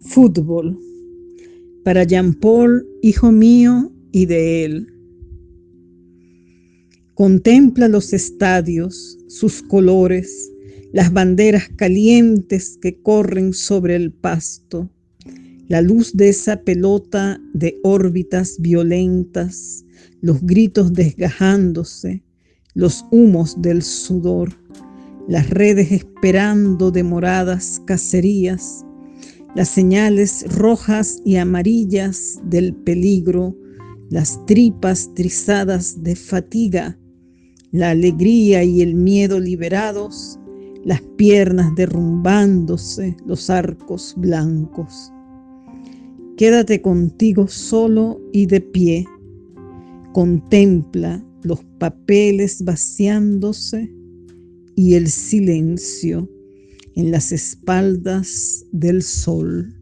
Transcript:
Fútbol. Para Jean Paul, hijo mío y de él. Contempla los estadios, sus colores, las banderas calientes que corren sobre el pasto, la luz de esa pelota de órbitas violentas, los gritos desgajándose, los humos del sudor, las redes esperando demoradas cacerías, las señales rojas y amarillas del peligro, las tripas trizadas de fatiga, la alegría y el miedo liberados, las piernas derrumbándose, los arcos blancos. Quédate contigo solo y de pie. Contempla los papeles vaciándose y el silencio en las espaldas del sol.